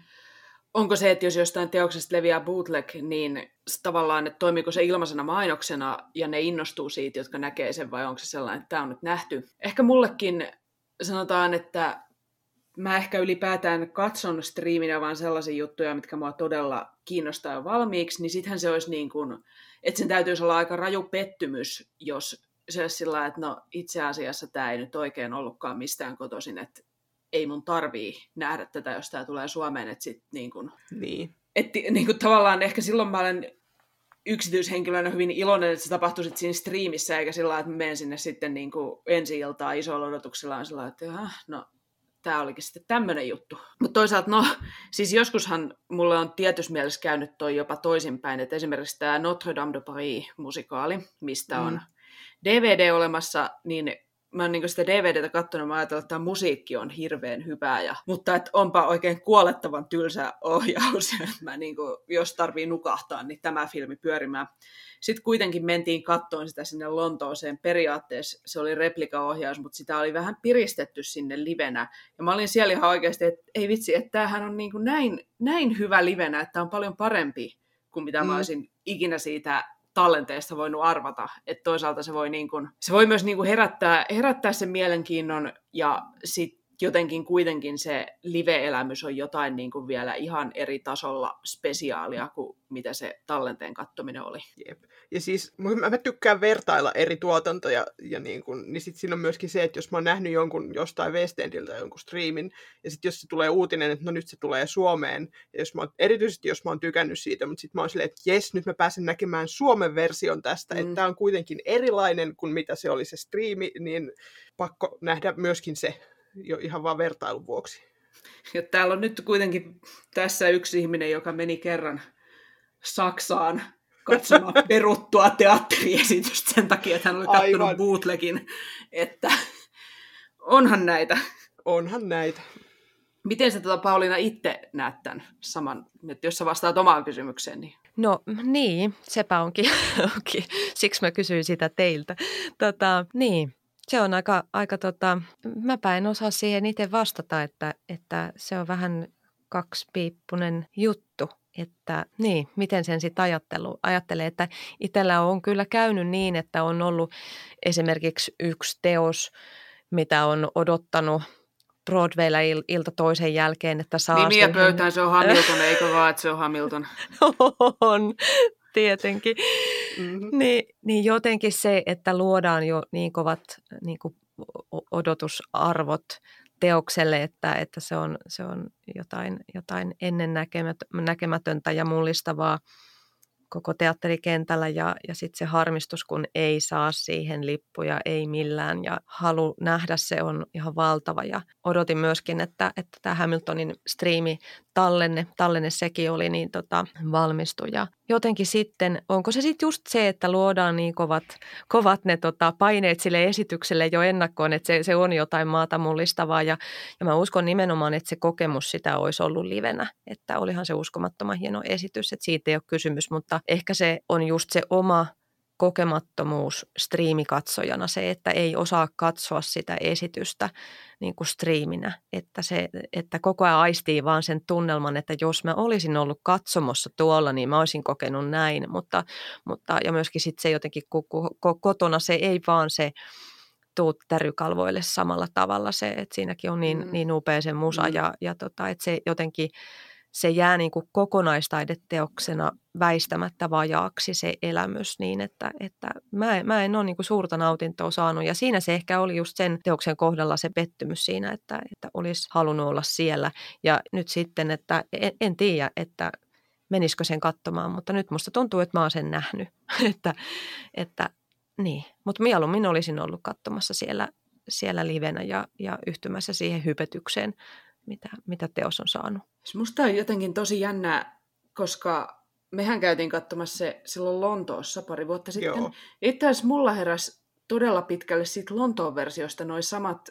onko se, että jos jostain teoksesta leviää bootleg, niin tavallaan, että toimiiko se ilmaisena mainoksena ja ne innostuu siitä, jotka näkee sen, vai onko se sellainen, että tämä on nyt nähty. Ehkä mullekin sanotaan, että mä ehkä ylipäätään katson striiminä vaan sellaisia juttuja, mitkä mua todella kiinnostaa jo valmiiksi, niin sittenhän se olisi niin kuin, että sen täytyisi olla aika raju pettymys, jos se olisi sillä että no itse asiassa tämä ei nyt oikein ollutkaan mistään kotoisin, että ei mun tarvii nähdä tätä, jos tämä tulee Suomeen, että sit niin kun, niin. Et, niin kun tavallaan ehkä silloin mä olen yksityishenkilönä hyvin iloinen, että se tapahtui sitten siinä striimissä, eikä sillä että menen sinne sitten niin kuin ensi iltaa isoilla odotuksilla on sillä että no tämä olikin sitten tämmöinen juttu. Mutta toisaalta, no, siis joskushan mulle on tietyssä mielessä käynyt toi jopa toisinpäin, että esimerkiksi tämä Notre Dame de Paris-musikaali, mistä on mm. DVD olemassa, niin mä oon niin sitä DVDtä katsonut, mä ajattelin, että tämä musiikki on hirveän hyvää, ja, mutta et onpa oikein kuolettavan tylsä ohjaus, mä niin kuin, jos tarvii nukahtaa, niin tämä filmi pyörimään. Sitten kuitenkin mentiin kattoon sitä sinne Lontooseen. Periaatteessa se oli replikaohjaus, mutta sitä oli vähän piristetty sinne livenä. Ja mä olin siellä ihan oikeasti, että ei vitsi, että tämähän on niin kuin näin, näin hyvä livenä, että on paljon parempi kuin mitä mm. mä olisin ikinä siitä tallenteesta voinut arvata. Että toisaalta se voi, niin kuin, se voi myös niin kuin herättää, herättää sen mielenkiinnon ja sit jotenkin kuitenkin se live-elämys on jotain niin kuin vielä ihan eri tasolla spesiaalia kuin mitä se tallenteen kattominen oli. Jep. Ja siis mä, mä tykkään vertailla eri tuotantoja, ja niin, kun, niin sit siinä on myöskin se, että jos mä oon nähnyt jonkun jostain West Endiltä jonkun striimin, ja sitten jos se tulee uutinen, että no nyt se tulee Suomeen, ja jos mä oon, erityisesti jos mä oon tykännyt siitä, mutta sitten mä oon silleen, että jes, nyt mä pääsen näkemään Suomen version tästä, mm. että tämä on kuitenkin erilainen kuin mitä se oli se striimi, niin pakko nähdä myöskin se jo ihan vaan vertailun vuoksi. Ja täällä on nyt kuitenkin tässä yksi ihminen, joka meni kerran Saksaan katsomaan peruttua teatteriesitystä sen takia, että hän oli katsonut bootlegin, että onhan näitä. Onhan näitä. Miten sä tuota, Pauliina itse näet tämän saman, että jos sä vastaat omaan kysymykseen? Niin... No niin, sepä onkin. onkin. Siksi mä kysyin sitä teiltä. Tota, niin, se on aika, aika tota, mäpä en osaa siihen itse vastata, että, että se on vähän kaksipiippunen juttu, että niin, miten sen sitten ajattelee, että itsellä on kyllä käynyt niin, että on ollut esimerkiksi yksi teos, mitä on odottanut Broadwaylla il, ilta toisen jälkeen, että saa Nimiä pöytään, se on Hamilton, eikö vaan, että se on Hamilton? on, tietenkin. Mm-hmm. Niin, niin jotenkin se, että luodaan jo niin kovat niin kuin odotusarvot teokselle, että, että se, on, se on jotain, jotain ennennäkemätöntä ja mullistavaa koko teatterikentällä ja, ja sitten se harmistus, kun ei saa siihen lippuja, ei millään ja halu nähdä se on ihan valtava. Ja odotin myöskin, että, että tämä Hamiltonin striimi tallenne, tallenne sekin oli niin tota, valmistu ja jotenkin sitten, onko se sitten just se, että luodaan niin kovat, kovat ne tota, paineet sille esitykselle jo ennakkoon, että se, se on jotain maata mullistavaa. Ja, ja mä uskon nimenomaan, että se kokemus sitä olisi ollut livenä, että olihan se uskomattoman hieno esitys, että siitä ei ole kysymys, mutta ehkä se on just se oma kokemattomuus striimikatsojana, se, että ei osaa katsoa sitä esitystä niin kuin striiminä, että, se, että koko ajan aistii vaan sen tunnelman, että jos mä olisin ollut katsomossa tuolla, niin mä olisin kokenut näin, mutta, mutta ja myöskin sitten se jotenkin kotona se ei vaan se tuu tärykalvoille samalla tavalla se, että siinäkin on niin, mm. niin upea se musa mm. ja, ja tota, että se jotenkin se jää niin kuin kokonaistaideteoksena väistämättä vajaaksi se elämys niin, että, että mä, mä en ole niin kuin suurta nautintoa saanut. Ja siinä se ehkä oli just sen teoksen kohdalla se pettymys siinä, että, että olisi halunnut olla siellä. Ja nyt sitten, että en, en tiedä, että menisikö sen katsomaan, mutta nyt musta tuntuu, että mä oon sen nähnyt. että, että niin, mutta mieluummin olisin ollut katsomassa siellä, siellä livenä ja, ja yhtymässä siihen hypetykseen, mitä, mitä teos on saanut. Musta on jotenkin tosi jännä, koska mehän käytiin katsomassa se silloin Lontoossa pari vuotta sitten. Joo. Itse asiassa mulla heräsi todella pitkälle siitä Lontoon versiosta noin samat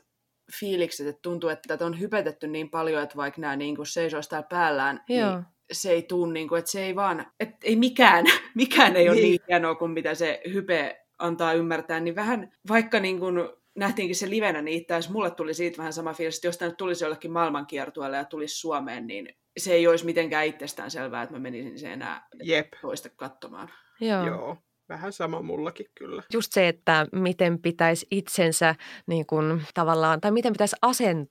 fiilikset, että tuntuu, että tätä on hypetetty niin paljon, että vaikka nämä niin kuin seisoisi täällä päällään, niin Joo. niin se ei tuu, niin kuin, että se ei vaan, että ei mikään, mikään ei ole niin. niin hienoa kuin mitä se hype antaa ymmärtää, niin vähän vaikka niin kuin nähtiinkin se livenä, niin itse asiassa mulle tuli siitä vähän sama fiilis, että jos tämä nyt tulisi jollekin maailmankiertueelle ja tulisi Suomeen, niin se ei olisi mitenkään itsestään selvää, että mä menisin sen enää Jep. toista katsomaan. Joo. Joo vähän sama mullakin kyllä. Just se, että miten pitäisi itsensä niin kuin, tavallaan, tai miten pitäisi asen,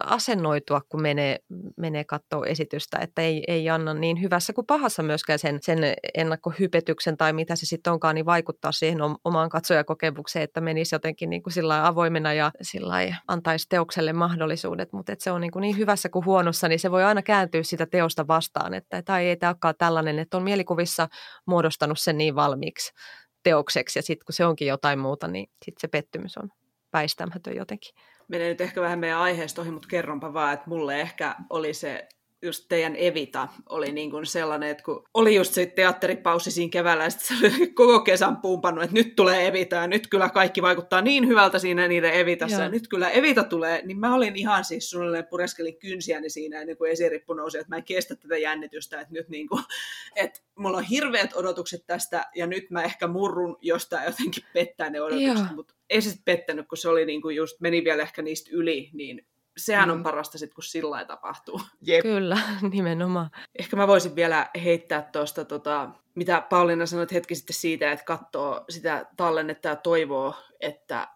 asennoitua, kun menee, menee katsoa esitystä, että ei, ei anna niin hyvässä kuin pahassa myöskään sen, sen ennakkohypetyksen tai mitä se sitten onkaan, niin vaikuttaa siihen omaan katsojakokemukseen, että menisi jotenkin niin kuin sillä avoimena ja sillä antaisi teokselle mahdollisuudet, mutta se on niin, kuin niin hyvässä kuin huonossa, niin se voi aina kääntyä sitä teosta vastaan, että tai ei tämä olekaan tällainen, että on mielikuvissa muodostanut sen niin valmiiksi, teokseksi ja sitten kun se onkin jotain muuta, niin sitten se pettymys on väistämätön jotenkin. Menee nyt ehkä vähän meidän aiheesta ohi, mutta kerronpa vaan, että mulle ehkä oli se just teidän Evita oli niin kuin sellainen, että kun oli just se teatteripaussi siinä keväällä, ja se oli koko kesän pumpannut, että nyt tulee Evita, ja nyt kyllä kaikki vaikuttaa niin hyvältä siinä niiden Evitassa, Joo. ja nyt kyllä Evita tulee, niin mä olin ihan siis suunnilleen pureskelin kynsiäni siinä, ennen kuin esirippu nousi, että mä en kestä tätä jännitystä, että nyt niin kuin, että mulla on hirveät odotukset tästä, ja nyt mä ehkä murrun, jos tämä jotenkin pettää ne odotukset, Joo. mutta ei se sitten pettänyt, kun se oli niin kuin just, meni vielä ehkä niistä yli, niin sehän mm. on parasta sitten, kun sillä tapahtuu. Jep. Kyllä, nimenomaan. Ehkä mä voisin vielä heittää tuosta, tota, mitä Pauliina sanoi hetki sitten siitä, että katsoo sitä tallennetta ja toivoo, että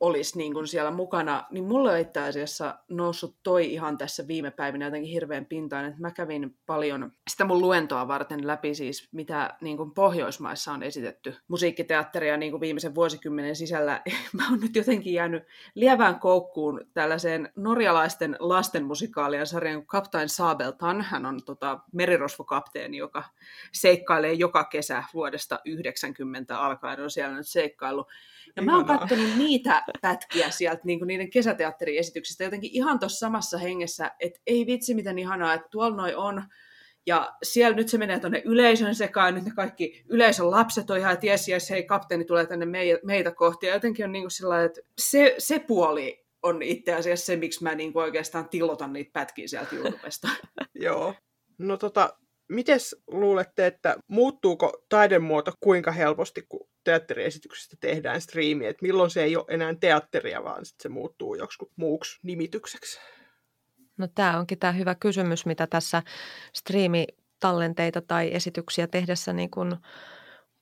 olisi niin kuin siellä mukana, niin mulle on itse asiassa noussut toi ihan tässä viime päivinä jotenkin hirveän pintaan, että mä kävin paljon sitä mun luentoa varten läpi siis, mitä niin kuin Pohjoismaissa on esitetty musiikkiteatteria niin kuin viimeisen vuosikymmenen sisällä. Mä oon nyt jotenkin jäänyt lievään koukkuun tällaiseen norjalaisten lastenmusikaalien sarjan Kaptain Sabeltan. Hän on tota, merirosvokapteeni, joka seikkailee joka kesä vuodesta 90 alkaen, on siellä nyt seikkailu. Ja mä oon katsonut niitä pätkiä sieltä niin kuin niiden kesäteatteriesityksistä jotenkin ihan tuossa samassa hengessä, että ei vitsi miten ihanaa, että tuolla noi on. Ja siellä nyt se menee tuonne yleisön sekaan, nyt ne kaikki yleisön lapset on ihan, että jes, jes, hei, kapteeni tulee tänne meitä kohti. Ja jotenkin on niin kuin sillä että se, se puoli on itse asiassa se, miksi mä niin kuin oikeastaan tilotan niitä pätkiä sieltä YouTubesta. Joo. No tota, Mites luulette, että muuttuuko taidemuoto kuinka helposti, kun teatteriesityksestä tehdään striimi, että milloin se ei ole enää teatteria, vaan sit se muuttuu joksikin muuksi nimitykseksi? No tämä onkin tämä hyvä kysymys, mitä tässä striimitallenteita tai esityksiä tehdessä niin kun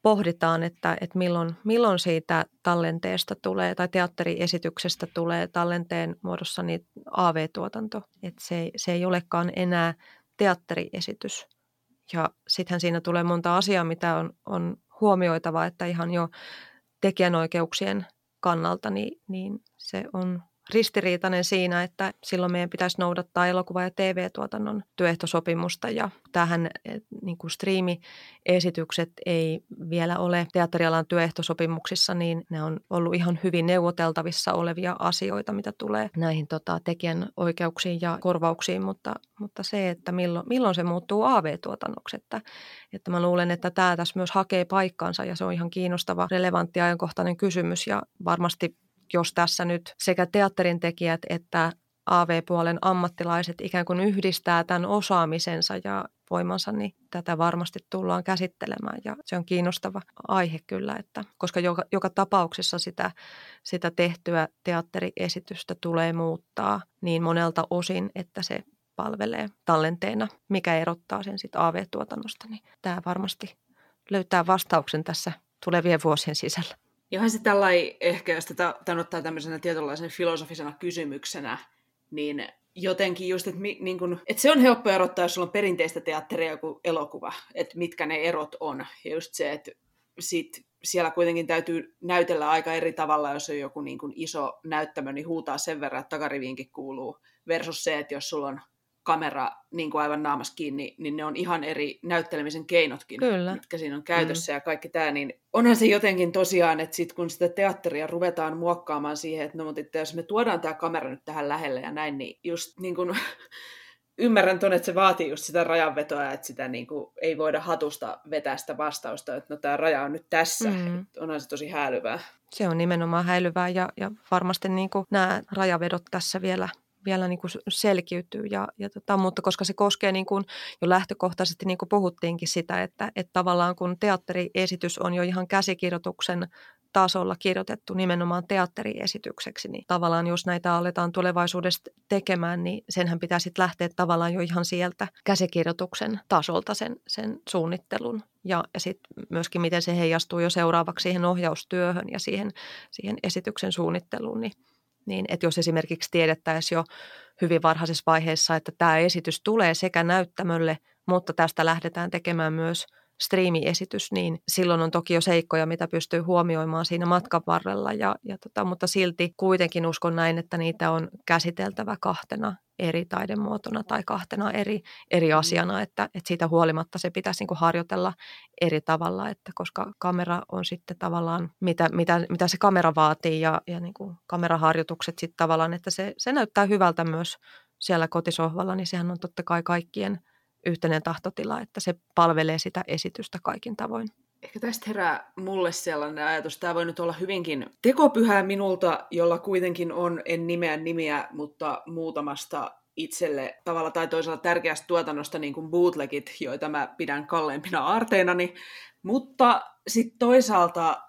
pohditaan, että, että milloin, milloin siitä tallenteesta tulee tai teatteriesityksestä tulee tallenteen muodossa niin AV-tuotanto. Että se, se ei olekaan enää teatteriesitys. Ja sittenhän siinä tulee monta asiaa, mitä on, on huomioitava, että ihan jo tekijänoikeuksien kannalta niin, niin se on ristiriitainen siinä, että silloin meidän pitäisi noudattaa elokuva- ja TV-tuotannon työehtosopimusta. Ja tähän niin kuin striimi-esitykset ei vielä ole teatterialan työehtosopimuksissa, niin ne on ollut ihan hyvin neuvoteltavissa olevia asioita, mitä tulee näihin tota, tekijän oikeuksiin ja korvauksiin, mutta, mutta se, että milloin, milloin se muuttuu AV-tuotannoksi, että, että mä luulen, että tämä tässä myös hakee paikkansa ja se on ihan kiinnostava, relevantti ajankohtainen kysymys ja varmasti jos tässä nyt sekä teatterin tekijät että AV-puolen ammattilaiset ikään kuin yhdistää tämän osaamisensa ja voimansa, niin tätä varmasti tullaan käsittelemään ja se on kiinnostava aihe kyllä, että, koska joka, joka tapauksessa sitä, sitä tehtyä teatteriesitystä tulee muuttaa niin monelta osin, että se palvelee tallenteena, mikä erottaa sen sitten AV-tuotannosta, niin tämä varmasti löytää vastauksen tässä tulevien vuosien sisällä. Johan se tällainen, ehkä jos tätä, tämän ottaa tämmöisenä tietynlaisen filosofisena kysymyksenä, niin jotenkin just, että, niin kun, että se on helppo erottaa, jos sulla on perinteistä teatteria joku elokuva, että mitkä ne erot on. Ja just se, että sit siellä kuitenkin täytyy näytellä aika eri tavalla, jos on joku niin kuin iso näyttämö, niin huutaa sen verran, että takariviinkin kuuluu, versus se, että jos sulla on kamera niin kuin aivan naamas kiinni, niin ne on ihan eri näyttelemisen keinotkin, Kyllä. mitkä siinä on käytössä mm. ja kaikki tämä, niin onhan se jotenkin tosiaan, että sit kun sitä teatteria ruvetaan muokkaamaan siihen, että no mutta jos me tuodaan tämä kamera nyt tähän lähelle ja näin, niin just niin kuin, ymmärrän tuonne, että se vaatii just sitä rajanvetoa, että sitä niin kuin, ei voida hatusta vetää sitä vastausta, että no tämä raja on nyt tässä, mm. onhan se tosi häilyvää. Se on nimenomaan häilyvää ja, ja varmasti niin kuin nämä rajavedot tässä vielä vielä niin kuin selkiytyy. Ja, ja tota, mutta koska se koskee niin kuin jo lähtökohtaisesti, niin kuin puhuttiinkin sitä, että, että tavallaan kun teatteriesitys on jo ihan käsikirjoituksen tasolla kirjoitettu nimenomaan teatteriesitykseksi, niin tavallaan jos näitä aletaan tulevaisuudessa tekemään, niin senhän pitää sitten lähteä tavallaan jo ihan sieltä käsikirjoituksen tasolta sen, sen suunnittelun. Ja, ja sitten myöskin miten se heijastuu jo seuraavaksi siihen ohjaustyöhön ja siihen, siihen esityksen suunnitteluun, niin niin että jos esimerkiksi tiedettäisiin jo hyvin varhaisessa vaiheessa, että tämä esitys tulee sekä näyttämölle, mutta tästä lähdetään tekemään myös – striimiesitys, niin silloin on toki jo seikkoja, mitä pystyy huomioimaan siinä matkan varrella, ja, ja tota, mutta silti kuitenkin uskon näin, että niitä on käsiteltävä kahtena eri taidemuotona tai kahtena eri, eri mm. asiana, että, että siitä huolimatta se pitäisi niin kuin harjoitella eri tavalla, että koska kamera on sitten tavallaan, mitä, mitä, mitä se kamera vaatii ja, ja niin kuin kameraharjoitukset sitten tavallaan, että se, se näyttää hyvältä myös siellä kotisohvalla, niin sehän on totta kai kaikkien – yhteinen tahtotila, että se palvelee sitä esitystä kaikin tavoin. Ehkä tästä herää mulle sellainen ajatus, tämä voi nyt olla hyvinkin tekopyhää minulta, jolla kuitenkin on, en nimeä nimiä, mutta muutamasta itselle tavalla tai toisella tärkeästä tuotannosta, niin kuin bootlegit, joita mä pidän kalleimpina aarteinani. Mutta sitten toisaalta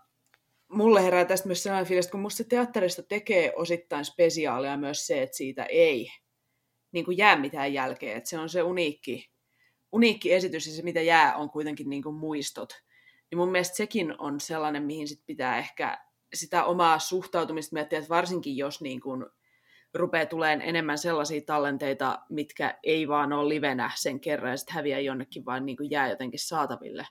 mulle herää tästä myös sellainen fiilis, kun musta teatterista tekee osittain spesiaalia myös se, että siitä ei niin kuin jää mitään jälkeä, että se on se uniikki uniikki esitys ja se, mitä jää, on kuitenkin niin kuin muistot. Niin mun mielestä sekin on sellainen, mihin sit pitää ehkä sitä omaa suhtautumista miettiä, että varsinkin jos niin kuin rupeaa tulemaan enemmän sellaisia tallenteita, mitkä ei vaan ole livenä sen kerran ja sitten häviää jonnekin, vaan niin kuin jää jotenkin saataville.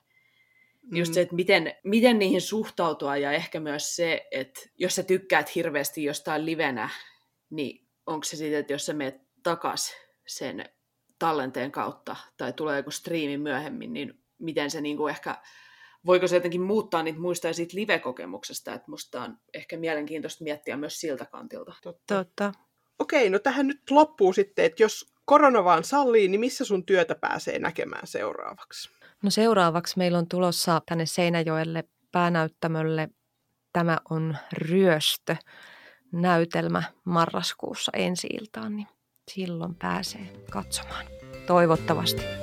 Mm. Just se, että miten, miten niihin suhtautua ja ehkä myös se, että jos sä tykkäät hirveästi jostain livenä, niin onko se siitä, että jos sä menet takas sen tallenteen kautta tai tulee joku striimi myöhemmin, niin miten se niin kuin ehkä, voiko se jotenkin muuttaa niitä muistoja siitä live-kokemuksesta, että musta on ehkä mielenkiintoista miettiä myös siltä kantilta. Totta. Totta. Okei, no tähän nyt loppuu sitten, että jos korona vaan sallii, niin missä sun työtä pääsee näkemään seuraavaksi? No seuraavaksi meillä on tulossa tänne Seinäjoelle päänäyttämölle Tämä on ryöstö näytelmä marraskuussa ensi iltaan, niin silloin pääsee katsomaan. Toivottavasti.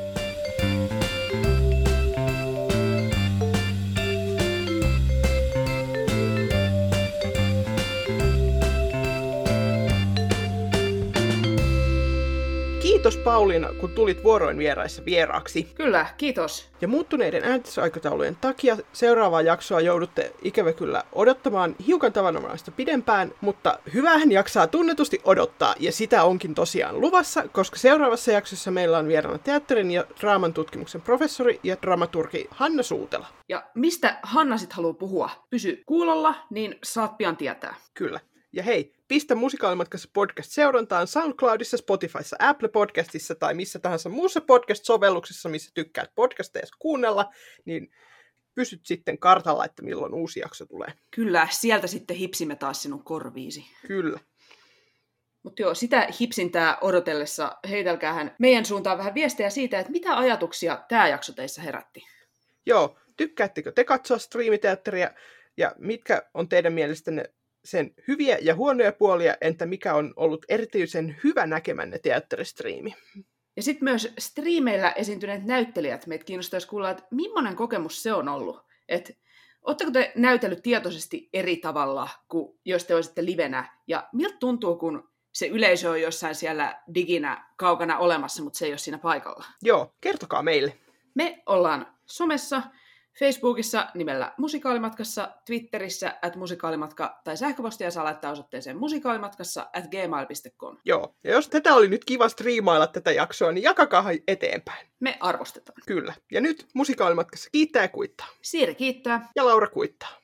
Kiitos Pauliina, kun tulit vuoroin vieraissa vieraaksi. Kyllä, kiitos. Ja muuttuneiden äänitysaikataulujen takia seuraavaa jaksoa joudutte ikävä kyllä odottamaan hiukan tavanomaista pidempään, mutta hyvähän jaksaa tunnetusti odottaa, ja sitä onkin tosiaan luvassa, koska seuraavassa jaksossa meillä on vieraana teatterin ja draaman tutkimuksen professori ja dramaturgi Hanna Suutela. Ja mistä Hanna sit haluaa puhua? Pysy kuulolla, niin saat pian tietää. Kyllä. Ja hei, pistä Musikaalimatkassa podcast seurantaan SoundCloudissa, Spotifyssa, Apple Podcastissa tai missä tahansa muussa podcast-sovelluksessa, missä tykkäät podcasteja kuunnella, niin pysyt sitten kartalla, että milloin uusi jakso tulee. Kyllä, sieltä sitten hipsimme taas sinun korviisi. Kyllä. Mutta joo, sitä hipsintää odotellessa heitelkäähän meidän suuntaan vähän viestejä siitä, että mitä ajatuksia tämä jakso teissä herätti. Joo, tykkäättekö te katsoa striimiteatteria ja mitkä on teidän mielestänne sen hyviä ja huonoja puolia, entä mikä on ollut erityisen hyvä näkemänne teatteristriimi. Ja sitten myös striimeillä esiintyneet näyttelijät, meitä kiinnostaisi kuulla, että millainen kokemus se on ollut. Että Oletteko te näytellyt tietoisesti eri tavalla kuin jos te olisitte livenä? Ja miltä tuntuu, kun se yleisö on jossain siellä diginä kaukana olemassa, mutta se ei ole siinä paikalla? Joo, kertokaa meille. Me ollaan somessa Facebookissa nimellä Musikaalimatkassa, Twitterissä at musikaalimatka tai sähköpostia saa laittaa osoitteeseen musikaalimatkassa at gmail.com. Joo, ja jos tätä oli nyt kiva striimailla tätä jaksoa, niin jakakaa eteenpäin. Me arvostetaan. Kyllä. Ja nyt Musikaalimatkassa kiittää ja kuittaa. Siiri kiittää. Ja Laura kuittaa.